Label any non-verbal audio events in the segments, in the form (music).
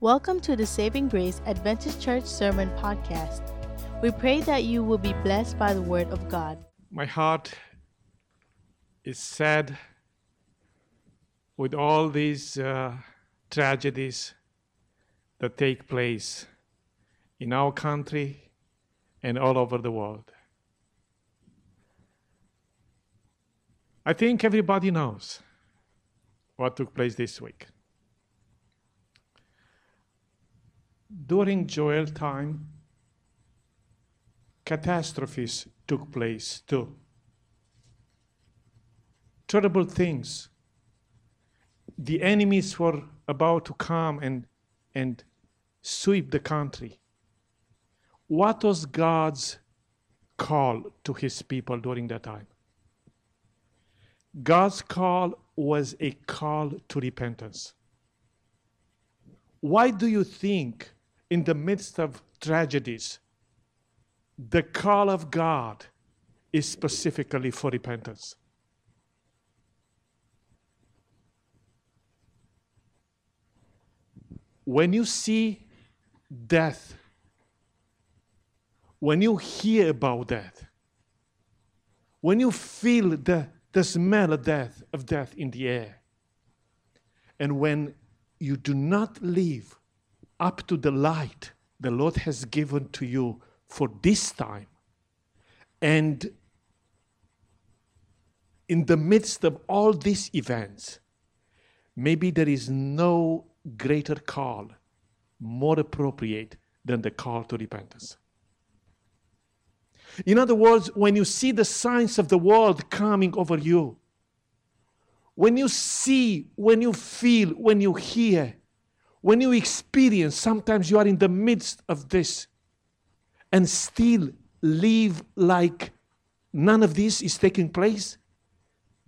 Welcome to the Saving Grace Adventist Church Sermon Podcast. We pray that you will be blessed by the Word of God. My heart is sad with all these uh, tragedies that take place in our country and all over the world. I think everybody knows what took place this week. During Joel time, catastrophes took place too. Terrible things. The enemies were about to come and, and sweep the country. What was God's call to his people during that time? God's call was a call to repentance. Why do you think, in the midst of tragedies, the call of God is specifically for repentance? When you see death, when you hear about death, when you feel the, the smell of death, of death in the air, and when you do not live up to the light the Lord has given to you for this time, and in the midst of all these events, maybe there is no greater call, more appropriate than the call to repentance. In other words, when you see the signs of the world coming over you, when you see, when you feel, when you hear, when you experience, sometimes you are in the midst of this and still live like none of this is taking place,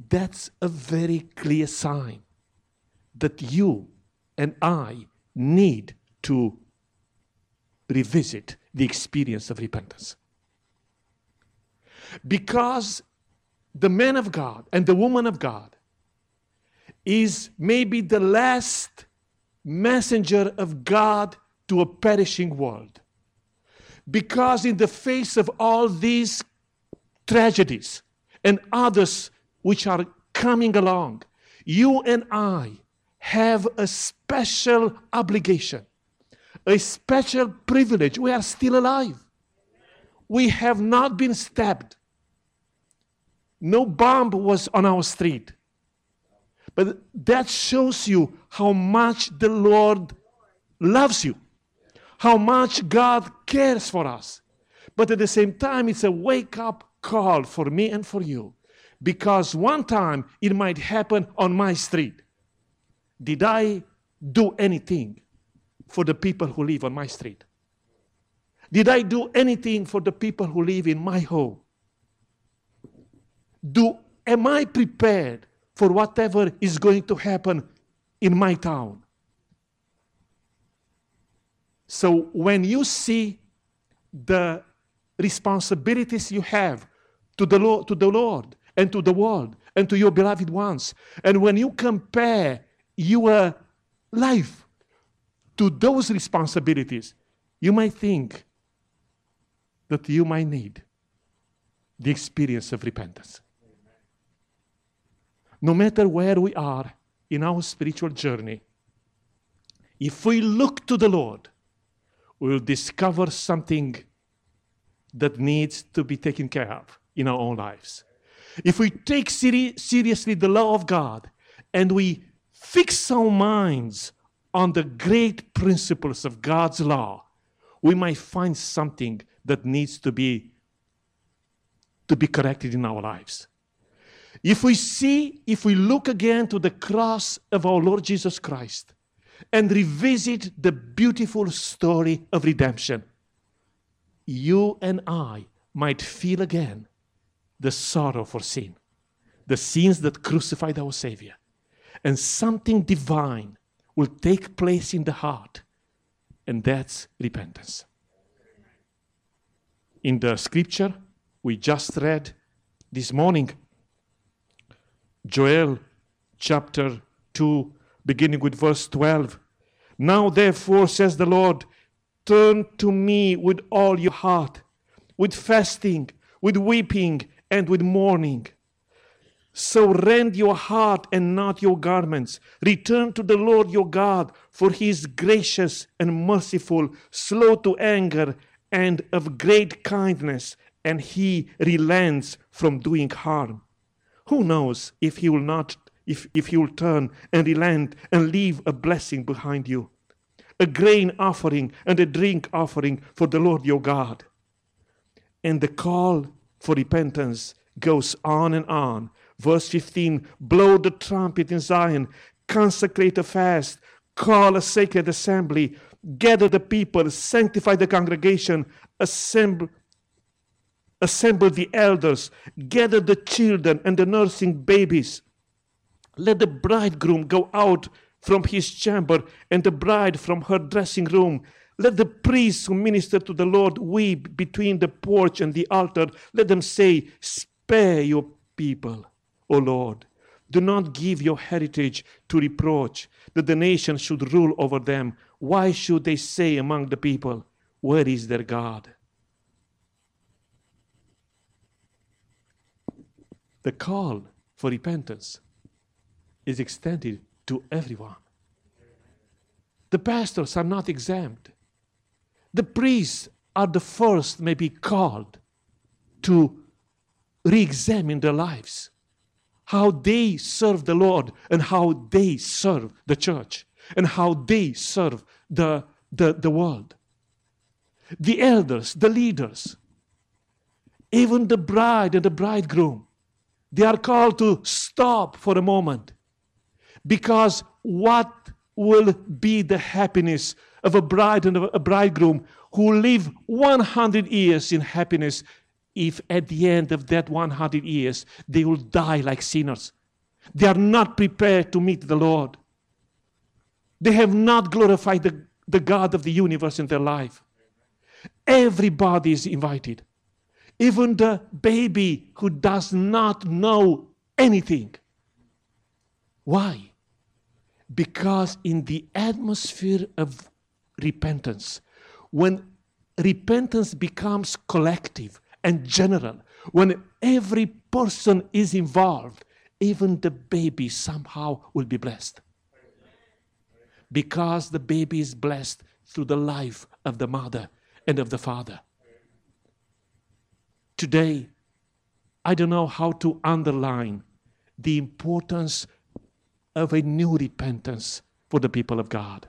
that's a very clear sign that you and I need to revisit the experience of repentance. Because the man of God and the woman of God is maybe the last messenger of God to a perishing world. Because in the face of all these tragedies and others which are coming along, you and I have a special obligation, a special privilege. We are still alive. We have not been stabbed. No bomb was on our street. But that shows you how much the Lord loves you, how much God cares for us. But at the same time, it's a wake up call for me and for you. Because one time it might happen on my street. Did I do anything for the people who live on my street? Did I do anything for the people who live in my home? Do am I prepared for whatever is going to happen in my town? So when you see the responsibilities you have to the Lord, to the Lord and to the world and to your beloved ones, and when you compare your life to those responsibilities, you might think that you might need the experience of repentance. No matter where we are in our spiritual journey, if we look to the Lord, we will discover something that needs to be taken care of in our own lives. If we take seri- seriously the law of God and we fix our minds on the great principles of God's law, we might find something that needs to be to be corrected in our lives. If we see, if we look again to the cross of our Lord Jesus Christ and revisit the beautiful story of redemption, you and I might feel again the sorrow for sin, the sins that crucified our Savior, and something divine will take place in the heart, and that's repentance. In the scripture we just read this morning, Joel chapter 2, beginning with verse 12. Now, therefore, says the Lord, turn to me with all your heart, with fasting, with weeping, and with mourning. So rend your heart and not your garments. Return to the Lord your God, for he is gracious and merciful, slow to anger, and of great kindness, and he relents from doing harm. Who knows if he will not if, if he will turn and relent and leave a blessing behind you, a grain offering and a drink offering for the Lord your God. And the call for repentance goes on and on. Verse 15 Blow the trumpet in Zion, consecrate a fast, call a sacred assembly, gather the people, sanctify the congregation, assemble, assemble the elders, gather the children and the nursing babies let the bridegroom go out from his chamber and the bride from her dressing room. Let the priests who minister to the Lord weep between the porch and the altar. Let them say, Spare your people, O Lord. Do not give your heritage to reproach, that the nation should rule over them. Why should they say among the people, Where is their God? The call for repentance is extended to everyone. The pastors are not exempt. The priests are the first, maybe called to re examine their lives, how they serve the Lord, and how they serve the church, and how they serve the, the, the world. The elders, the leaders, even the bride and the bridegroom, they are called to stop for a moment because what will be the happiness of a bride and a bridegroom who live 100 years in happiness if at the end of that 100 years they will die like sinners? They are not prepared to meet the Lord. They have not glorified the, the God of the universe in their life. Everybody is invited. Even the baby who does not know anything. Why? Because in the atmosphere of repentance, when repentance becomes collective and general, when every person is involved, even the baby somehow will be blessed. Because the baby is blessed through the life of the mother and of the father. Today, I don't know how to underline the importance of a new repentance for the people of God.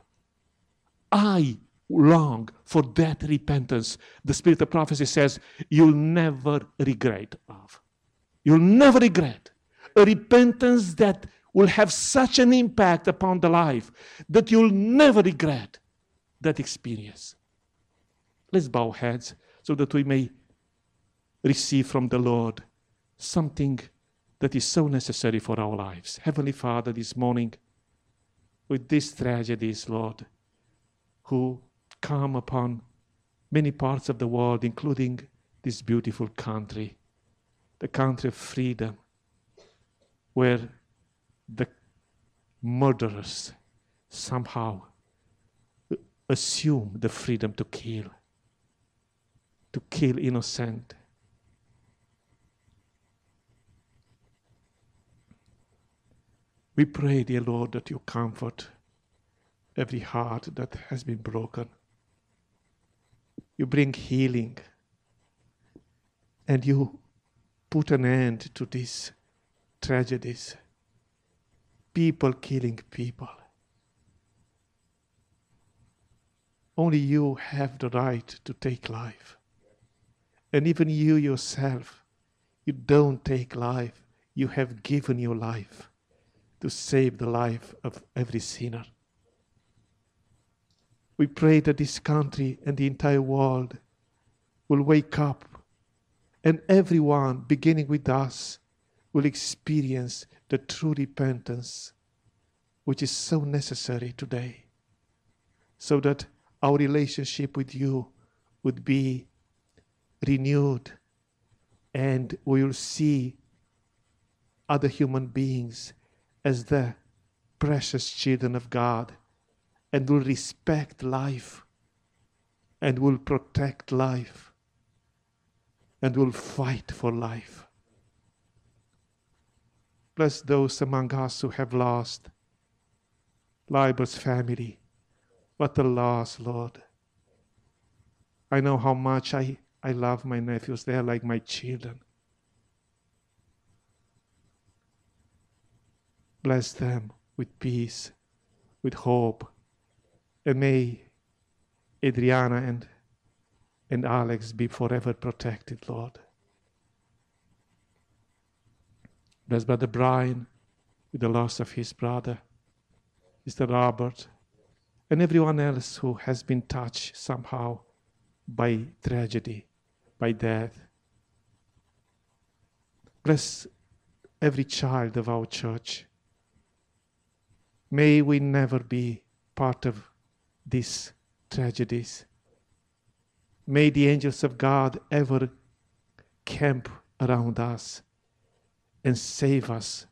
I long for that repentance. The spirit of prophecy says you'll never regret of. You'll never regret. A repentance that will have such an impact upon the life that you'll never regret that experience. Let's bow heads so that we may receive from the Lord something that is so necessary for our lives. Heavenly Father, this morning, with these tragedies, Lord, who come upon many parts of the world, including this beautiful country, the country of freedom, where the murderers somehow assume the freedom to kill, to kill innocent, We pray, dear Lord, that you comfort every heart that has been broken. You bring healing and you put an end to these tragedies. People killing people. Only you have the right to take life. And even you yourself, you don't take life, you have given your life to save the life of every sinner. We pray that this country and the entire world will wake up and everyone, beginning with us, will experience the true repentance which is so necessary today, so that our relationship with you would be renewed and we will see other human beings as the precious children of God and will respect life and will protect life and will fight for life. Bless those among us who have lost Liber's family. What a loss, Lord. I know how much I, I love my nephews. They are like my children. Bless them with peace, with hope. And may Adriana and, and Alex be forever protected, Lord. Bless Brother Brian with the loss of his brother, Mr. Robert, and everyone else who has been touched somehow by tragedy, by death. Bless every child of our church. May we never be part of these tragedies. May the angels of God ever camp around us and save us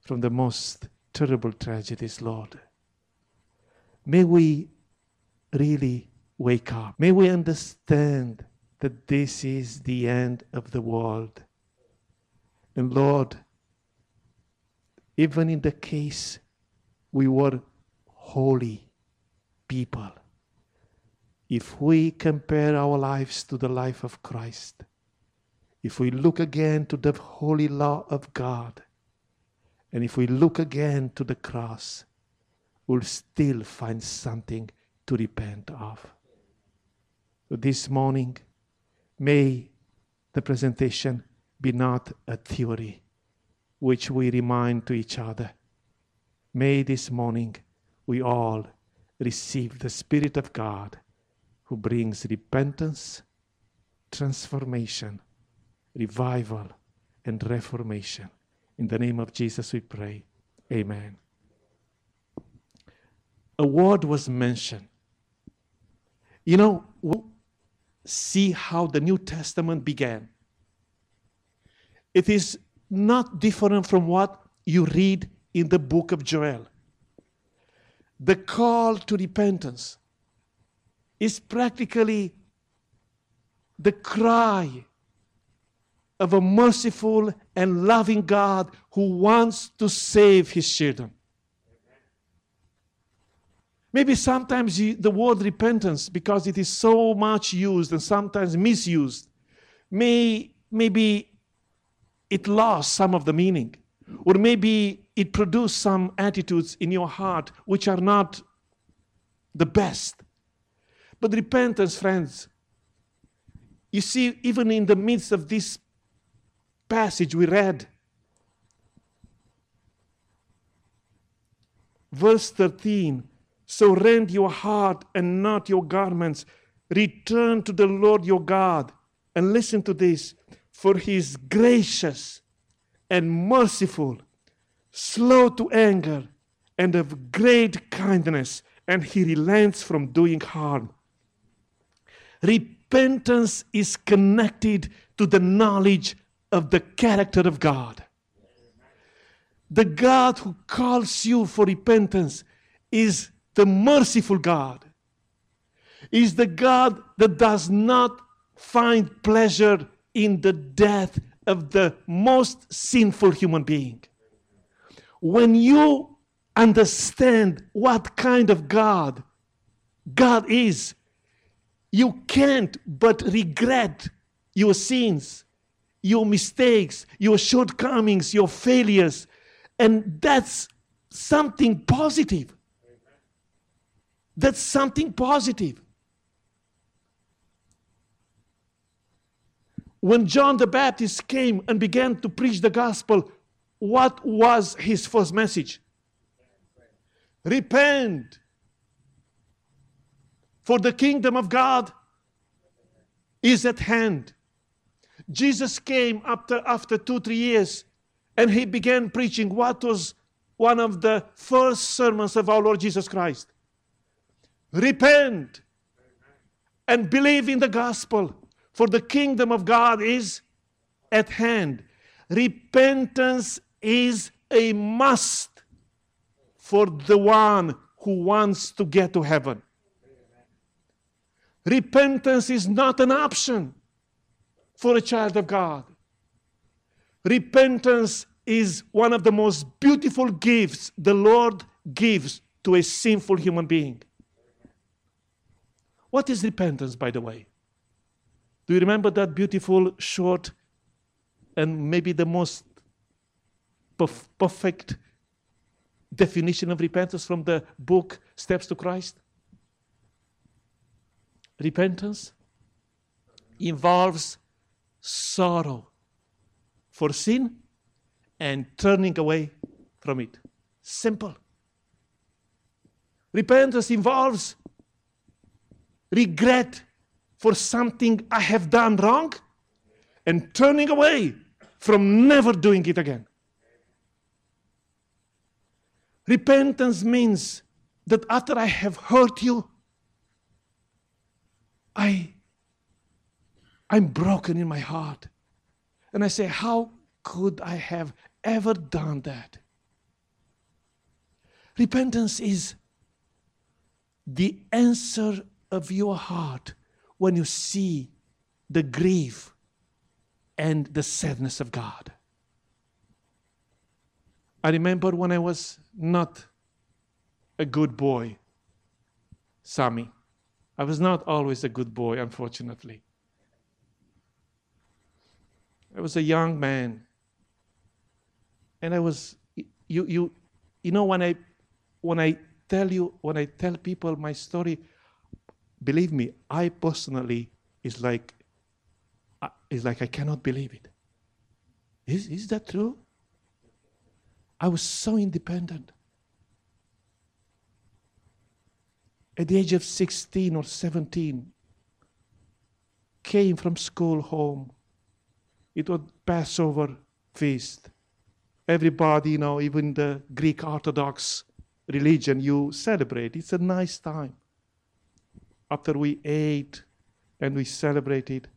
from the most terrible tragedies, Lord. May we really wake up. May we understand that this is the end of the world. And Lord, even in the case we were holy people, if we compare our lives to the life of Christ, if we look again to the holy law of God, and if we look again to the cross, we'll still find something to repent of. This morning, may the presentation be not a theory which we remind to each other. May this morning we all receive the Spirit of God who brings repentance, transformation, revival, and reformation. In the name of Jesus we pray. Amen. A word was mentioned. You know, we'll see how the New Testament began. It is not different from what you read in the book of Joel. The call to repentance is practically the cry of a merciful and loving God who wants to save his children. Maybe sometimes you, the word repentance, because it is so much used and sometimes misused, may maybe it lost some of the meaning. Or maybe it produced some attitudes in your heart which are not the best. But repentance, friends, you see, even in the midst of this passage we read, verse 13 So rend your heart and not your garments. Return to the Lord your God. And listen to this for he is gracious and merciful, slow to anger, and of great kindness, and he relents from doing harm. Repentance is connected to the knowledge of the character of God. The God who calls you for repentance is the merciful God, is the God that does not find pleasure in the death of the most sinful human being. When you understand what kind of God God is, you can't but regret your sins, your mistakes, your shortcomings, your failures. And that's something positive. That's something positive. When John the Baptist came and began to preach the gospel, what was his first message? Repent, for the kingdom of God is at hand. Jesus came after, after two, three years and he began preaching what was one of the first sermons of our Lord Jesus Christ. Repent and believe in the gospel for the kingdom of God is at hand. Repentance is a must for the one who wants to get to heaven. Repentance is not an option for a child of God. Repentance is one of the most beautiful gifts the Lord gives to a sinful human being. What is repentance, by the way? Do you remember that beautiful, short, and maybe the most perf- perfect definition of repentance from the book Steps to Christ? Repentance involves sorrow for sin and turning away from it. Simple. Repentance involves regret for something I have done wrong and turning away from never doing it again. Repentance means that after I have hurt you, I, I'm broken in my heart. And I say, How could I have ever done that? Repentance is the answer of your heart when you see the grief and the sadness of God. I remember when I was not a good boy, Sammy. I was not always a good boy, unfortunately. I was a young man. And I was you you you know when I when I tell you when I tell people my story, believe me, I personally is like it's like I cannot believe it. Is, is that true? I was so independent. At the age of 16 or 17, came from school home. It was Passover feast. Everybody, you know, even the Greek Orthodox religion, you celebrate. It's a nice time. After we ate and we celebrated,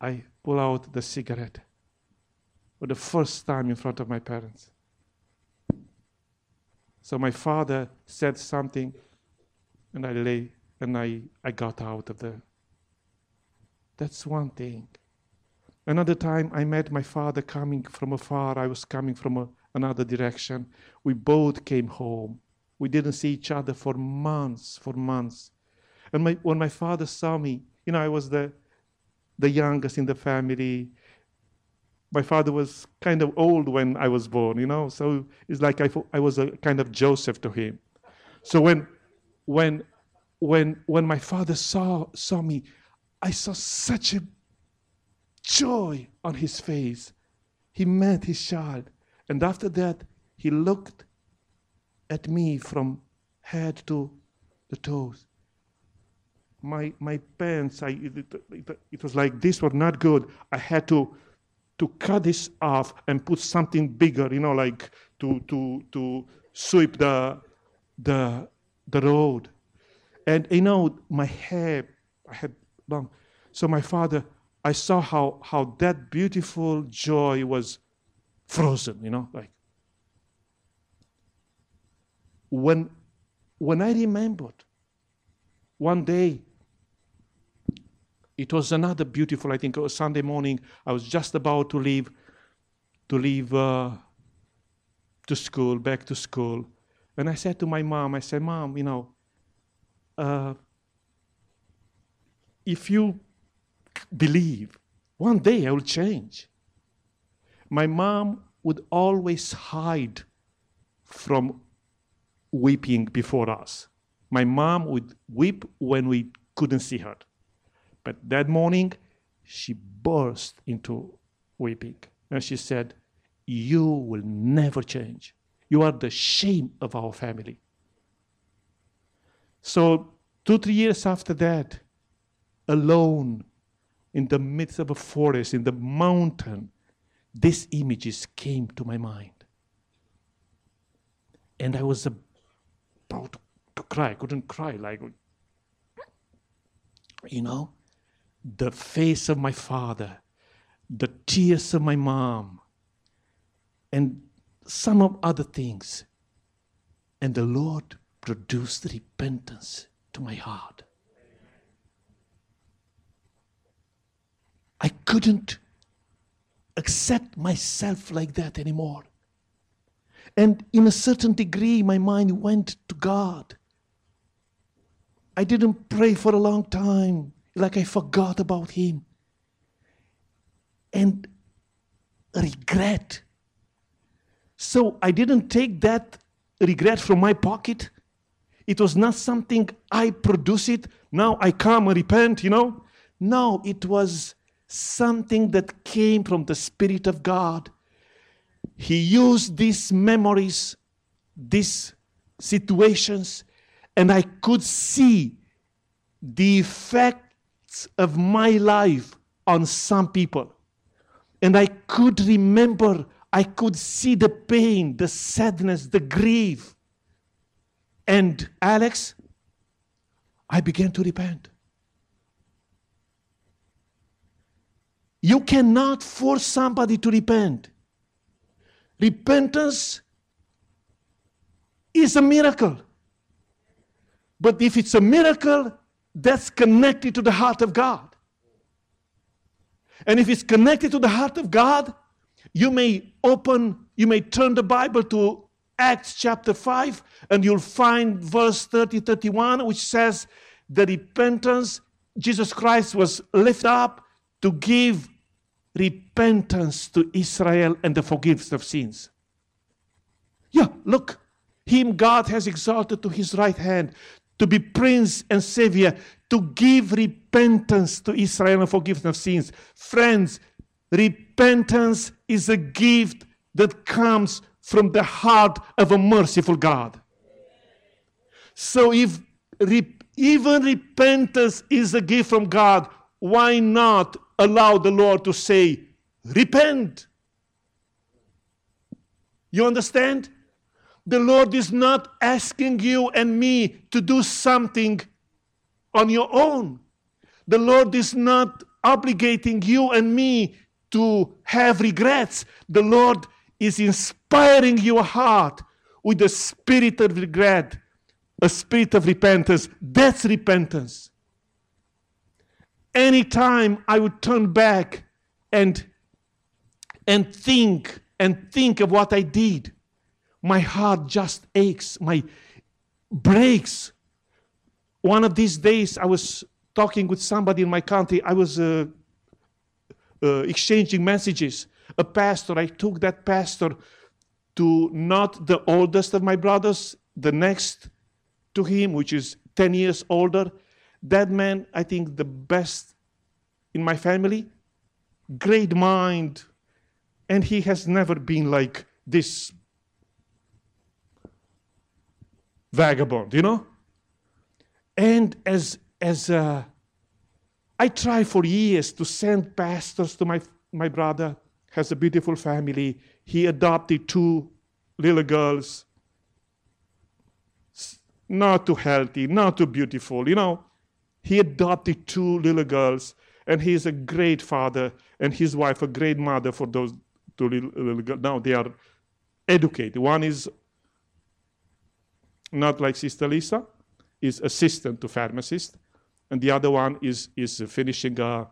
I pull out the cigarette for the first time in front of my parents. So my father said something, and I lay and I, I got out of there. That's one thing. Another time I met my father coming from afar. I was coming from a, another direction. We both came home. We didn't see each other for months, for months. And my, when my father saw me, you know, I was the, the youngest in the family my father was kind of old when I was born, you know, so it's like I, I was a kind of Joseph to him. So when, when, when, when my father saw, saw me, I saw such a joy on his face. He met his child. And after that, he looked at me from head to the toes. My, my pants, I, it, it, it was like this were not good. I had to to cut this off and put something bigger, you know, like to, to, to sweep the, the, the road. And, you know, my hair, I had long. So my father, I saw how, how that beautiful joy was frozen, you know, like. When, when I remembered one day it was another beautiful, I think, it was Sunday morning. I was just about to leave, to leave uh, to school, back to school. And I said to my mom, I said, Mom, you know, uh, if you believe, one day I will change. My mom would always hide from weeping before us. My mom would weep when we couldn't see her. But that morning, she burst into weeping. And she said, You will never change. You are the shame of our family. So, two, three years after that, alone in the midst of a forest, in the mountain, these images came to my mind. And I was about to cry. I couldn't cry, like, you know? the face of my father, the tears of my mom, and some of other things. And the Lord produced repentance to my heart. I couldn't accept myself like that anymore. And in a certain degree, my mind went to God. I didn't pray for a long time, like I forgot about Him. And regret. So I didn't take that regret from my pocket. It was not something I produce it. Now I come and repent, you know. No, it was something that came from the Spirit of God. He used these memories, these situations, and I could see the effects of my life on some people. And I could remember, I could see the pain, the sadness, the grief. And Alex, I began to repent. You cannot force somebody to repent. Repentance is a miracle. But if it's a miracle, that's connected to the heart of God. And if it's connected to the heart of God, you may open, you may turn the Bible to Acts chapter 5, and you'll find verse 30 31, which says, The repentance, Jesus Christ was lifted up to give repentance to Israel and the forgiveness of sins. Yeah, look, him God has exalted to his right hand to be prince and savior, to give repentance to Israel and forgiveness of sins. Friends, repentance is a gift that comes from the heart of a merciful God. So if re- even repentance is a gift from God, why not allow the Lord to say, Repent? You understand? The Lord is not asking you and me to do something on your own. The Lord is not obligating you and me to have regrets. The Lord is inspiring your heart with a spirit of regret, a spirit of repentance. That's repentance. Anytime I would turn back and and think and think of what I did, my heart just aches, my breaks. One of these days, I was talking with somebody in my country. I was uh, uh, exchanging messages. A pastor, I took that pastor to not the oldest of my brothers, the next to him, which is 10 years older. That man, I think, the best in my family, great mind, and he has never been like this vagabond, you know? And as, as uh, I try for years to send pastors to my, my brother, has a beautiful family. He adopted two little girls, not too healthy, not too beautiful, you know. He adopted two little girls, and he's a great father, and his wife a great mother for those two little, little girls. Now they are educated. One is not like Sister Lisa, is assistant to pharmacist, and the other one is, is finishing a,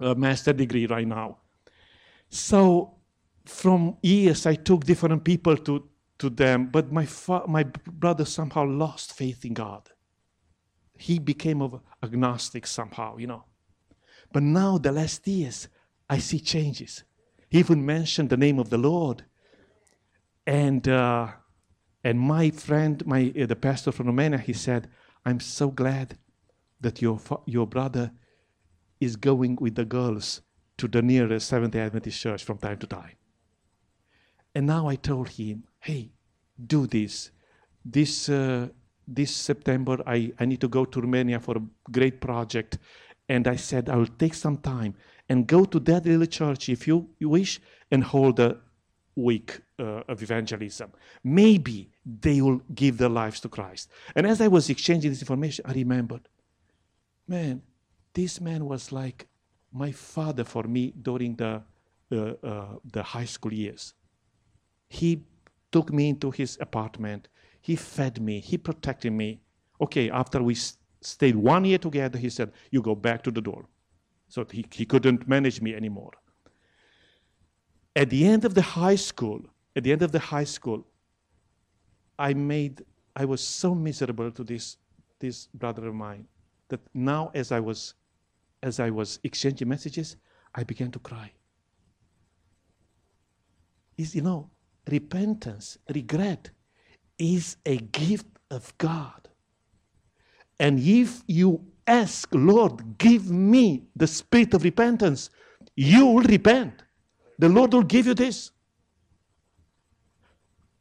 a master degree right now. So from years, I took different people to, to them, but my, fa- my brother somehow lost faith in God. He became of agnostic somehow, you know. But now, the last years, I see changes. He even mentioned the name of the Lord. And uh, and my friend, my, uh, the pastor from Romania, he said, I'm so glad that your, your brother is going with the girls to the nearest Seventh day Adventist church from time to time. And now I told him, hey, do this. This, uh, this September, I, I need to go to Romania for a great project. And I said, I will take some time and go to that little church if you, you wish and hold a week uh, of evangelism. Maybe they will give their lives to Christ. And as I was exchanging this information, I remembered, man, this man was like my father for me during the, uh, uh, the high school years. He took me into his apartment. He fed me, He protected me. Okay, after we stayed one year together, He said, You go back to the door. So he, he couldn't manage me anymore. At the end of the high school, at the end of the high school, I made, I was so miserable to this, this brother of mine that now as I was, as I was exchanging messages, I began to cry. Is, you know, repentance, regret is a gift of God. And if you ask, Lord, give me the spirit of repentance, you will repent. The Lord will give you this.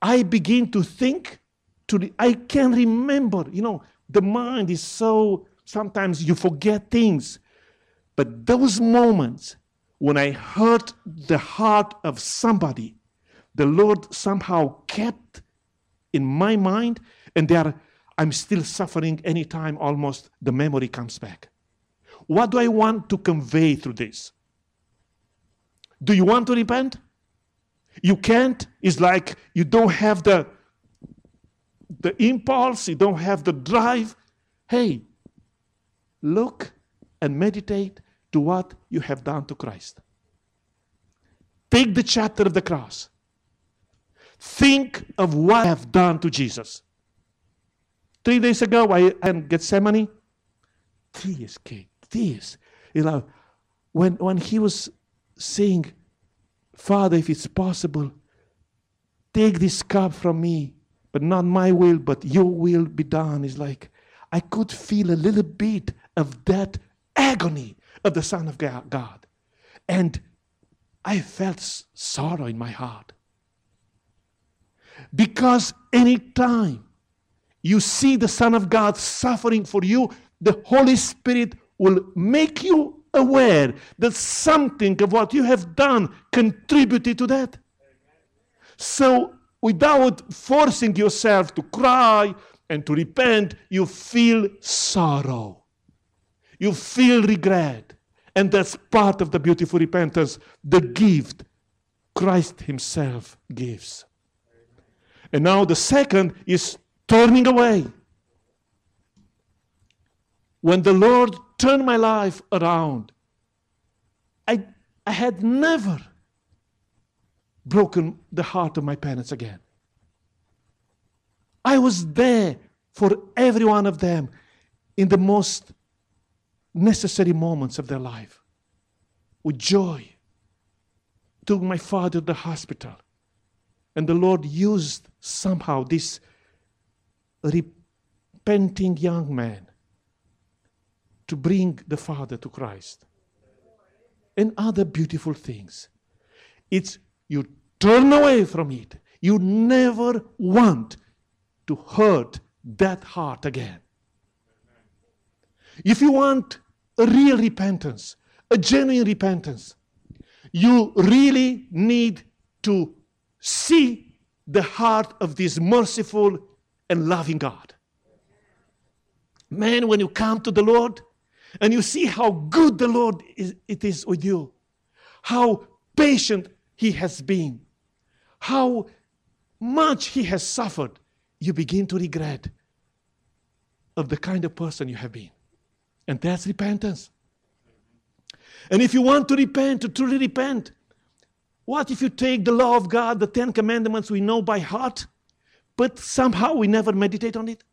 I begin to think, to I can remember, you know, the mind is so, sometimes you forget things. But those moments when I hurt the heart of somebody, the Lord somehow kept in my mind, and they are, I'm still suffering anytime almost the memory comes back. What do I want to convey through this? Do you want to repent? You can't. It's like you don't have the, the impulse, you don't have the drive. Hey, look and meditate to what you have done to Christ. Take the chapter of the cross. Think of what I have done to Jesus. Three days ago, I had Gethsemane. Tears came, tears. You know, when, when he was saying, Father, if it's possible, take this cup from me, but not my will, but your will be done. It's like I could feel a little bit of that agony of the Son of God. And I felt sorrow in my heart. Because anytime you see the Son of God suffering for you, the Holy Spirit will make you aware that something of what you have done contributed to that. So, without forcing yourself to cry and to repent, you feel sorrow. You feel regret. And that's part of the beautiful repentance, the gift Christ Himself gives. And now the second is turning away. When the Lord turned my life around, I, I had never broken the heart of my parents again. I was there for every one of them in the most necessary moments of their life with joy. Took my father to the hospital. And the Lord used somehow this repenting young man to bring the father to Christ. And other beautiful things. It's you turn away from it. You never want to hurt that heart again. If you want a real repentance, a genuine repentance, you really need to see the heart of this merciful and loving God. Man, when you come to the Lord and you see how good the Lord is, it is with you, how patient He has been, how much He has suffered, you begin to regret of the kind of person you have been. And that's repentance. And if you want to repent, to truly repent, what if you take the law of God, the Ten Commandments we know by heart, but somehow we never meditate on it?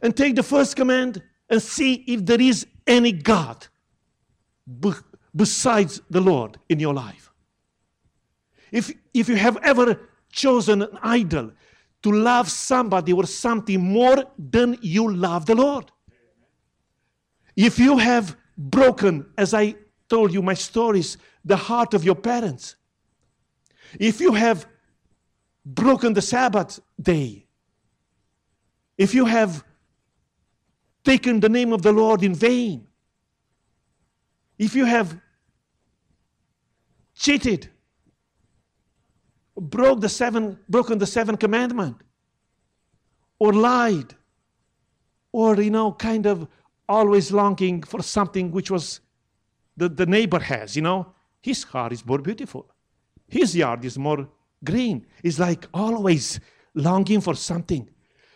And take the first command and see if there is any God besides the Lord in your life. If, if you have ever chosen an idol to love somebody or something more than you love the Lord. If you have broken, as I told you my stories, the heart of your parents, if you have broken the Sabbath day, if you have taken the name of the Lord in vain, if you have cheated, broke the seven, broken the seventh commandment, or lied, or you know, kind of always longing for something which was the, the neighbor has, you know, his heart is more beautiful. His yard is more green. It's like always longing for something.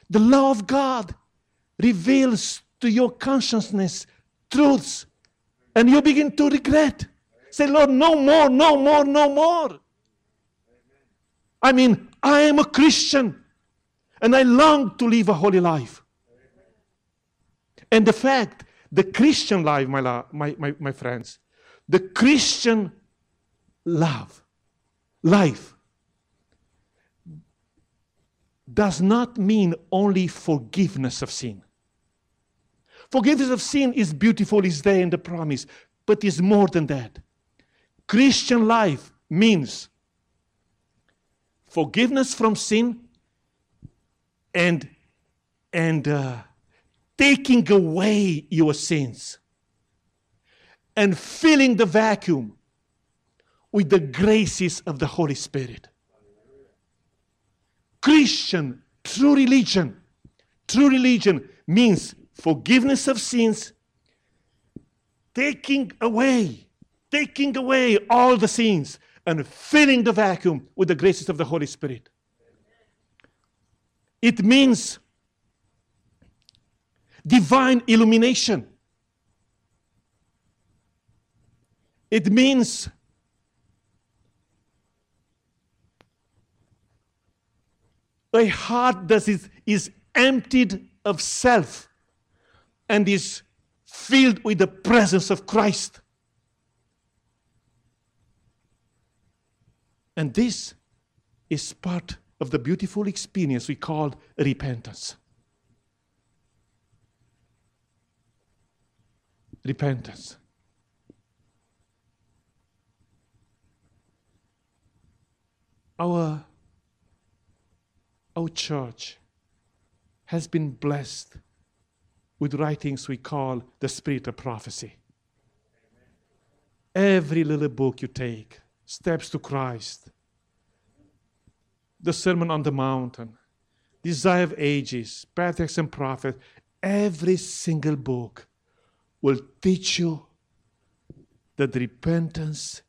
the law of God reveals to your consciousness truths, and you begin to regret. Say, Lord, no more, no more, no more. I mean, I am a Christian and I long to live a holy life. And the fact, the Christian life, my, my, my, my friends, the Christian love, life, does not mean only forgiveness of sin. Forgiveness of sin is beautiful, is there in the promise, but is more than that. Christian life means forgiveness from sin and, and uh, taking away your sins and filling the vacuum with the graces of the Holy Spirit. Christian, true religion, true religion means forgiveness of sins, taking away, taking away all the sins, and filling the vacuum with the graces of the Holy Spirit. It means divine illumination. It means a heart that is, is emptied of self and is filled with the presence of Christ. And this is part of the beautiful experience we call repentance. Repentance. Our, our church has been blessed with writings we call the spirit of prophecy. Every little book you take, Steps to Christ, the Sermon on the Mountain, Desire of Ages, Patriarchs and Prophets, every single book will teach you that repentance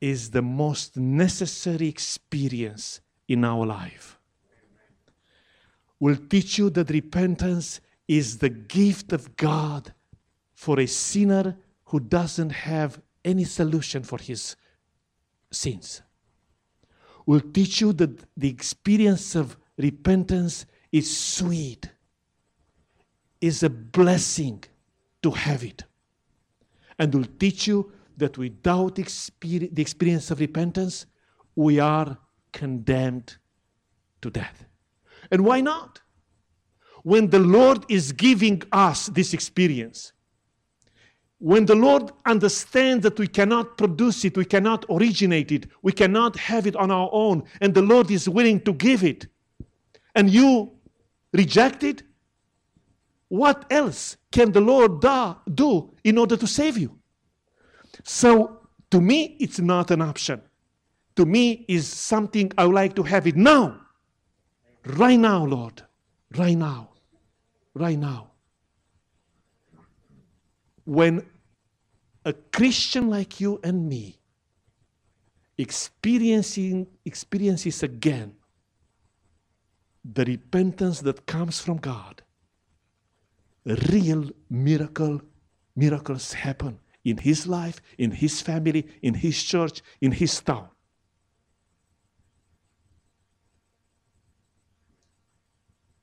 is the most necessary experience in our life. Will teach you that repentance is the gift of God for a sinner who doesn't have any solution for his sins. Will teach you that the experience of repentance is sweet, is a blessing to have it. And will teach you that without the experience of repentance, we are condemned to death. And why not? when the Lord is giving us this experience, when the Lord understands that we cannot produce it, we cannot originate it, we cannot have it on our own, and the Lord is willing to give it, and you reject it, what else can the Lord do in order to save you? So, to me, it's not an option. To me, is something I would like to have it now. Right now, Lord. Right now right now. When a Christian like you and me experiencing experiences again the repentance that comes from God, real miracle miracles happen in his life, in his family, in his church, in his town.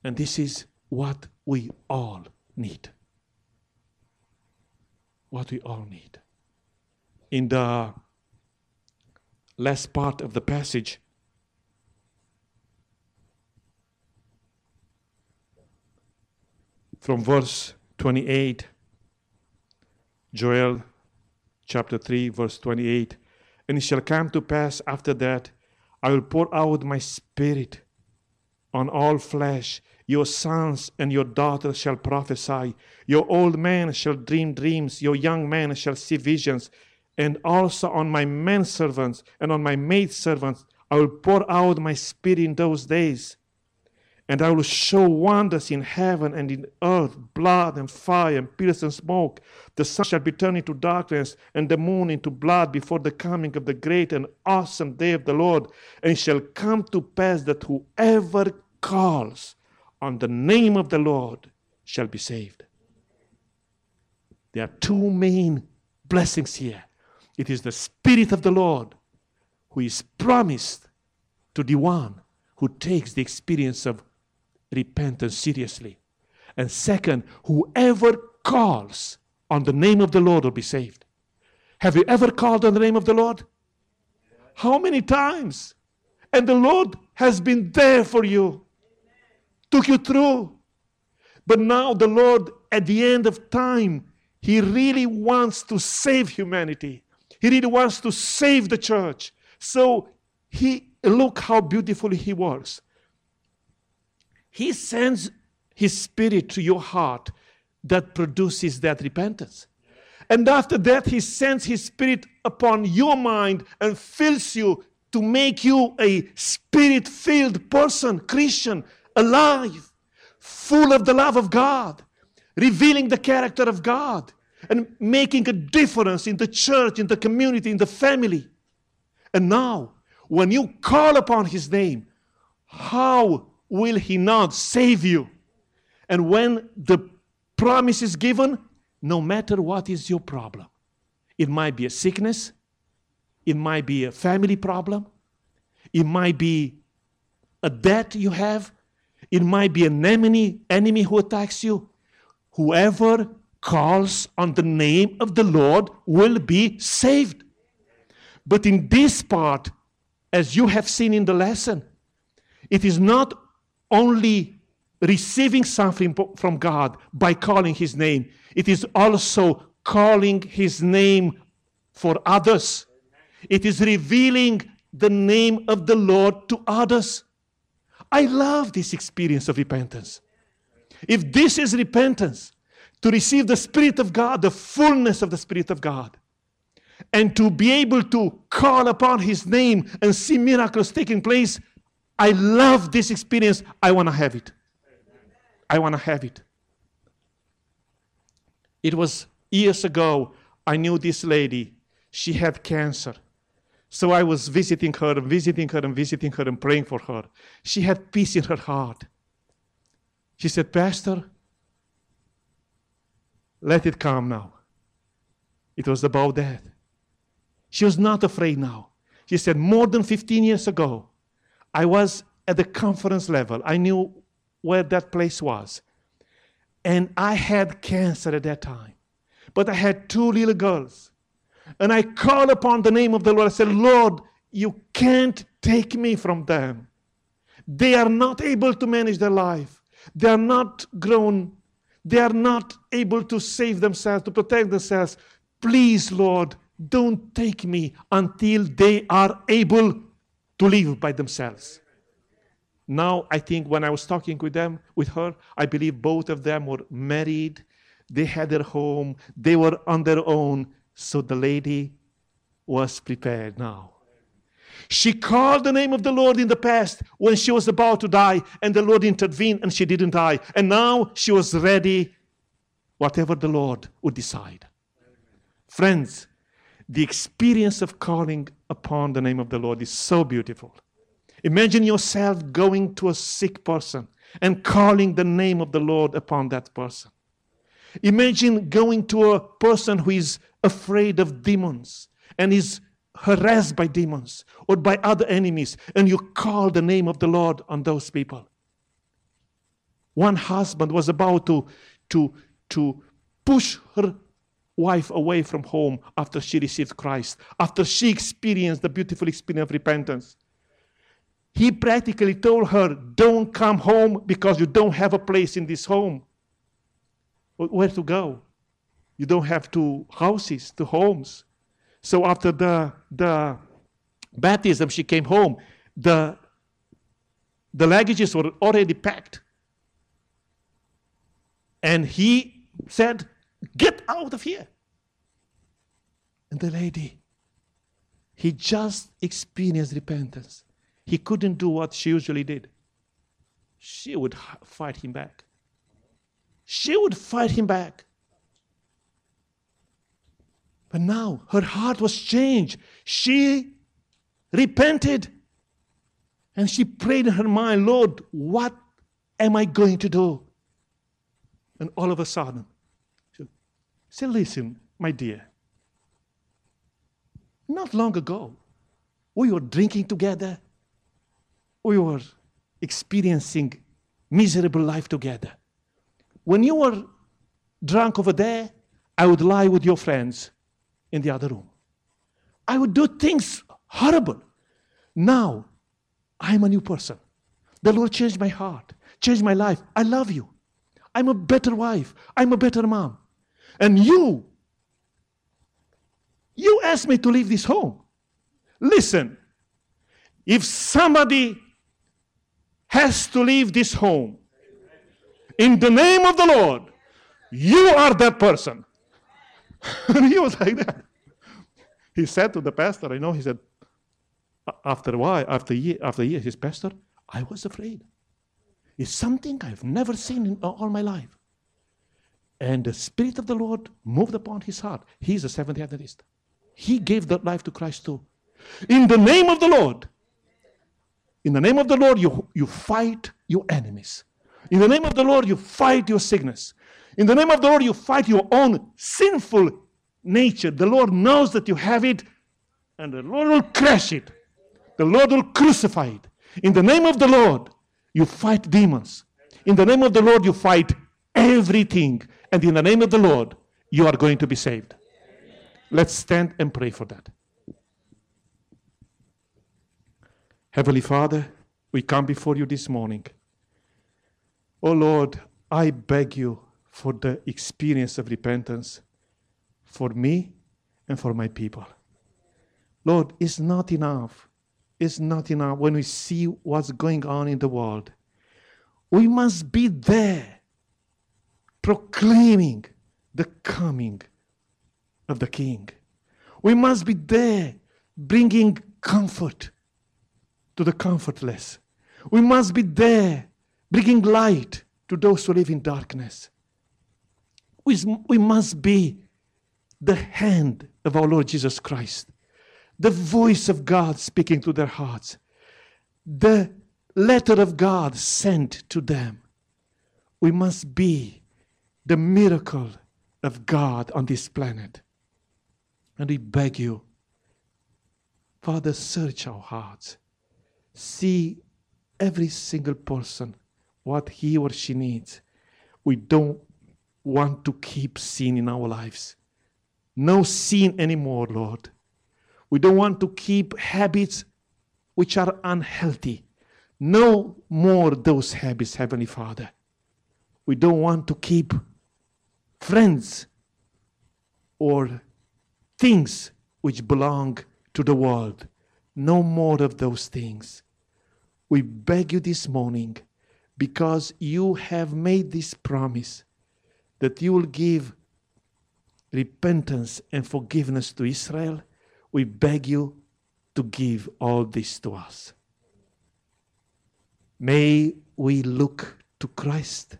And this is what we all need. What we all need. In the last part of the passage, from verse 28, Joel chapter 3, verse 28. And it shall come to pass after that, I will pour out my spirit on all flesh. Your sons and your daughters shall prophesy. Your old men shall dream dreams. Your young men shall see visions. And also on my men servants and on my maid servants I will pour out my spirit in those days. And I will show wonders in heaven and in earth, blood and fire and pillars and smoke. The sun shall be turned into darkness and the moon into blood before the coming of the great and awesome day of the Lord. And it shall come to pass that whoever calls on the name of the Lord shall be saved. There are two main blessings here. It is the Spirit of the Lord who is promised to the one who takes the experience of repentance seriously. And second, whoever calls on the name of the Lord will be saved. Have you ever called on the name of the Lord? How many times? And the Lord has been there for you, took you through. But now the Lord, at the end of time, He really wants to save humanity. He really wants to save the church. So He look how beautifully He works. He sends His Spirit to your heart that produces that repentance. And after that, He sends His Spirit upon your mind and fills you to make you a spirit filled person, Christian, alive, full of the love of God, revealing the character of God, and making a difference in the church, in the community, in the family. And now, when you call upon His name, how will He not save you? And when the promise is given, no matter what is your problem, it might be a sickness, it might be a family problem, it might be a debt you have, it might be an enemy, enemy who attacks you. Whoever calls on the name of the Lord will be saved. But in this part, as you have seen in the lesson, it is not only receiving something from God by calling His name, it is also calling His name for others. It is revealing the name of the Lord to others. I love this experience of repentance. If this is repentance, to receive the Spirit of God, the fullness of the Spirit of God, and to be able to call upon His name and see miracles taking place. I love this experience. I want to have it. I want to have it. It was years ago, I knew this lady. She had cancer. So I was visiting her and visiting her and visiting her and praying for her. She had peace in her heart. She said, Pastor, let it come now. It was about that. She was not afraid now. She said, More than 15 years ago, I was at the conference level. I knew where that place was. And I had cancer at that time. But I had two little girls. And I called upon the name of the Lord. I said, Lord, you can't take me from them. They are not able to manage their life. They are not grown. They are not able to save themselves, to protect themselves. Please, Lord, don't take me until they are able to live by themselves. Now, I think when I was talking with them, with her, I believe both of them were married. They had their home. They were on their own. So the lady was prepared now. She called the name of the Lord in the past when she was about to die, and the Lord intervened and she didn't die. And now she was ready, whatever the Lord would decide. Friends, the experience of calling upon the name of the Lord is so beautiful. Imagine yourself going to a sick person and calling the name of the Lord upon that person. Imagine going to a person who is afraid of demons and is harassed by demons or by other enemies, and you call the name of the Lord on those people. One husband was about to, to, to push her wife away from home after she received Christ, after she experienced the beautiful experience of repentance. He practically told her, Don't come home because you don't have a place in this home. Where to go? You don't have two houses, two homes. So after the, the baptism, she came home. The, the luggages were already packed. And he said, Get out of here. And the lady, he just experienced repentance. He couldn't do what she usually did. She would fight him back. She would fight him back. But now her heart was changed. She repented. And she prayed in her mind, Lord, what am I going to do? And all of a sudden, say, listen, my dear. Not long ago, we were drinking together. We were experiencing miserable life together. When you were drunk over there, I would lie with your friends in the other room. I would do things horrible. Now, I'm a new person. The Lord changed my heart, changed my life. I love you. I'm a better wife. I'm a better mom. And you, you asked me to leave this home. Listen, if somebody has to leave this home in the name of the Lord, you are that person. (laughs) and he was like that. He said to the pastor, I know, he said, after a while, after year, after year, his pastor, I was afraid. It's something I've never seen in all my life. And the Spirit of the Lord moved upon his heart. He's a Seventh Adventist. He gave that life to Christ too. In the name of the Lord, in the name of the Lord, you, you fight your enemies. In the name of the Lord, you fight your sickness. In the name of the Lord, you fight your own sinful nature. The Lord knows that you have it, and the Lord will crush it. The Lord will crucify it. In the name of the Lord, you fight demons. In the name of the Lord, you fight everything. And in the name of the Lord, you are going to be saved. Let's stand and pray for that. Heavenly Father, we come before you this morning. Oh Lord, I beg you for the experience of repentance for me and for my people. Lord, it's not enough. It's not enough when we see what's going on in the world. We must be there proclaiming the coming of the King. We must be there bringing comfort to the comfortless. We must be there bringing light to those who live in darkness. We, we must be the hand of our Lord Jesus Christ, the voice of God speaking to their hearts, the letter of God sent to them. We must be the miracle of God on this planet. And we beg you, Father, search our hearts. See every single person what he or she needs. We don't want to keep sin in our lives. No sin anymore, Lord. We don't want to keep habits which are unhealthy. No more those habits, Heavenly Father. We don't want to keep friends or things which belong to the world. No more of those things. We beg you this morning because you have made this promise that you will give repentance and forgiveness to Israel. We beg you to give all this to us. May we look to Christ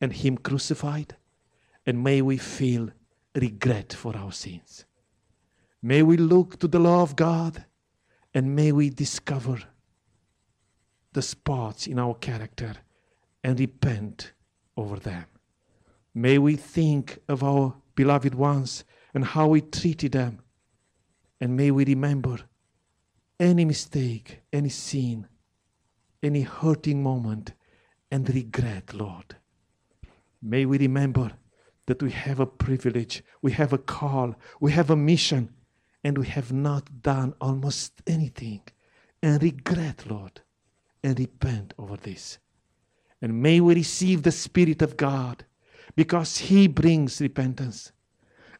and Him crucified, and may we feel regret for our sins. May we look to the law of God and may we discover the spots in our character and repent over them. May we think of our beloved ones and how we treated them. And may we remember any mistake, any sin, any hurting moment, and regret, Lord. May we remember that we have a privilege, we have a call, we have a mission, and we have not done almost anything. And regret, Lord, and repent over this. And may we receive the Spirit of God because He brings repentance.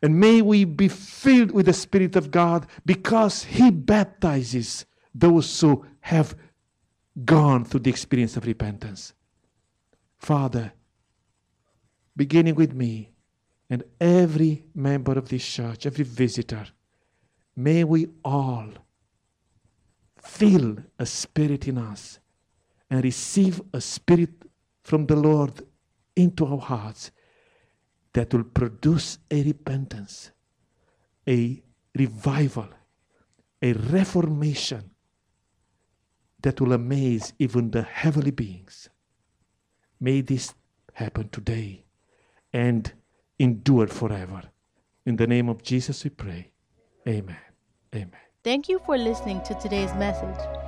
And may we be filled with the Spirit of God because He baptizes those who have gone through the experience of repentance. Father, beginning with me and every member of this church, every visitor, may we all feel a spirit in us and receive a spirit from the Lord into our hearts that will produce a repentance, a revival, a reformation that will amaze even the heavenly beings. May this happen today and endure forever. In the name of Jesus we pray. Amen. Amen. Thank you for listening to today's message.